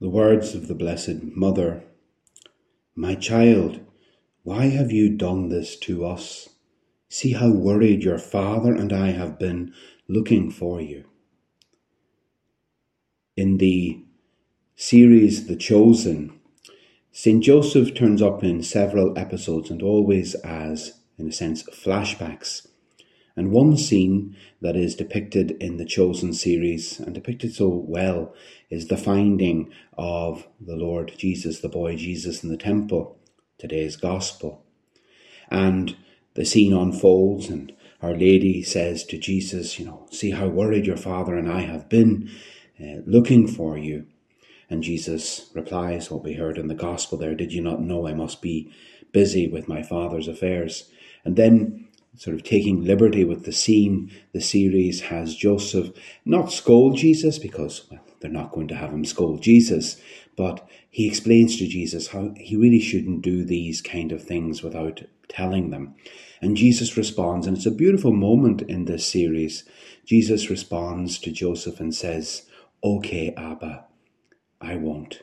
The words of the Blessed Mother My child, why have you done this to us? See how worried your father and I have been looking for you. In the series The Chosen, St. Joseph turns up in several episodes and always as, in a sense, flashbacks and one scene that is depicted in the Chosen series and depicted so well is the finding of the Lord Jesus, the boy Jesus in the temple, today's gospel. And the scene unfolds, and Our Lady says to Jesus, You know, see how worried your father and I have been uh, looking for you. And Jesus replies, What we heard in the gospel there, did you not know I must be busy with my father's affairs? And then sort of taking liberty with the scene the series has Joseph not scold Jesus because, well, they're not going to have him scold Jesus, but he explains to Jesus how he really shouldn't do these kind of things without telling them. And Jesus responds, and it's a beautiful moment in this series. Jesus responds to Joseph and says, Okay, Abba, I won't.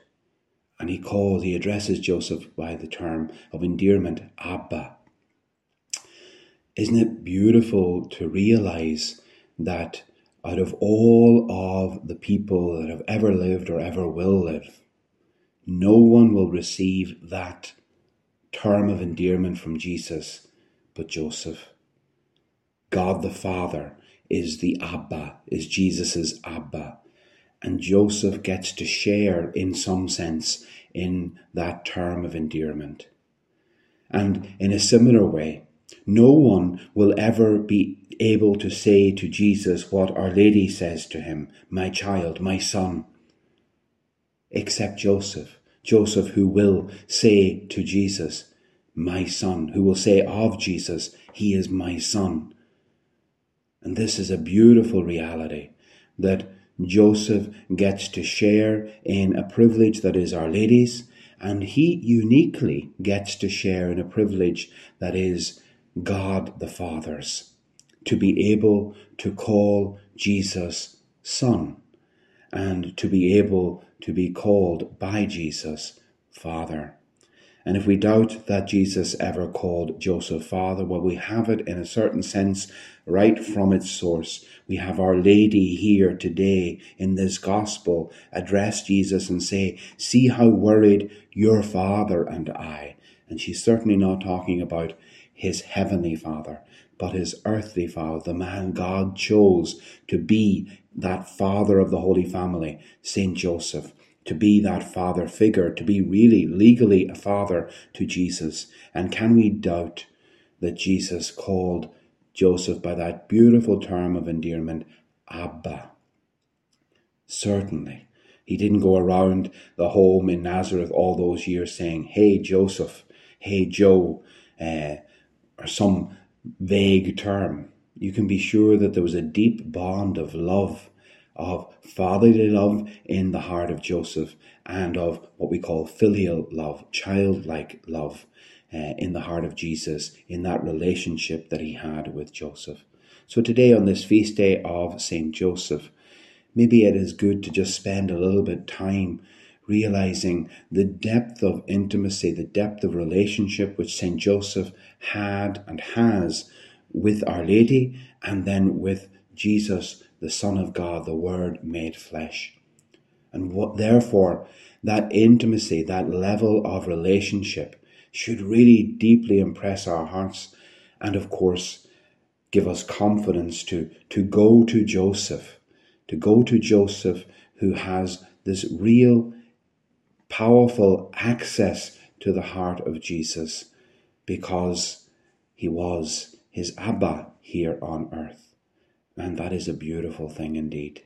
And he calls, he addresses Joseph by the term of endearment, Abba. Isn't it beautiful to realize that out of all of the people that have ever lived or ever will live, no one will receive that term of endearment from Jesus but Joseph. God the Father is the Abba, is Jesus's Abba. And Joseph gets to share, in some sense, in that term of endearment. And in a similar way, no one will ever be able to say to Jesus what Our Lady says to him, My child, my son, except Joseph. Joseph, who will say to Jesus, My son, who will say of Jesus, He is my son. And this is a beautiful reality that Joseph gets to share in a privilege that is Our Lady's, and he uniquely gets to share in a privilege that is God the Father's, to be able to call Jesus Son, and to be able to be called by Jesus Father. And if we doubt that Jesus ever called Joseph Father, well, we have it in a certain sense right from its source. We have Our Lady here today in this gospel address Jesus and say, See how worried your Father and I. And she's certainly not talking about his heavenly Father, but his earthly Father, the man God chose to be that Father of the Holy Family, Saint Joseph, to be that father figure, to be really legally a father to Jesus. And can we doubt that Jesus called Joseph by that beautiful term of endearment, Abba? Certainly. He didn't go around the home in Nazareth all those years saying, Hey, Joseph, hey, Joe, uh, or some vague term. You can be sure that there was a deep bond of love, of fatherly love in the heart of Joseph, and of what we call filial love, childlike love uh, in the heart of Jesus, in that relationship that he had with Joseph. So today, on this feast day of Saint Joseph, maybe it is good to just spend a little bit time realizing the depth of intimacy, the depth of relationship which St. Joseph had and has with Our Lady and then with Jesus, the Son of God, the Word made flesh. And what, therefore, that intimacy, that level of relationship should really deeply impress our hearts and, of course, give us confidence to, to go to Joseph, to go to Joseph who has this real powerful access to the heart of Jesus because he was his Abba here on earth. And that is a beautiful thing indeed.